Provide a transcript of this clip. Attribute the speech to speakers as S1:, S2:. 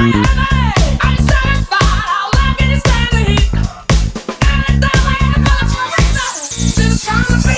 S1: This time to be!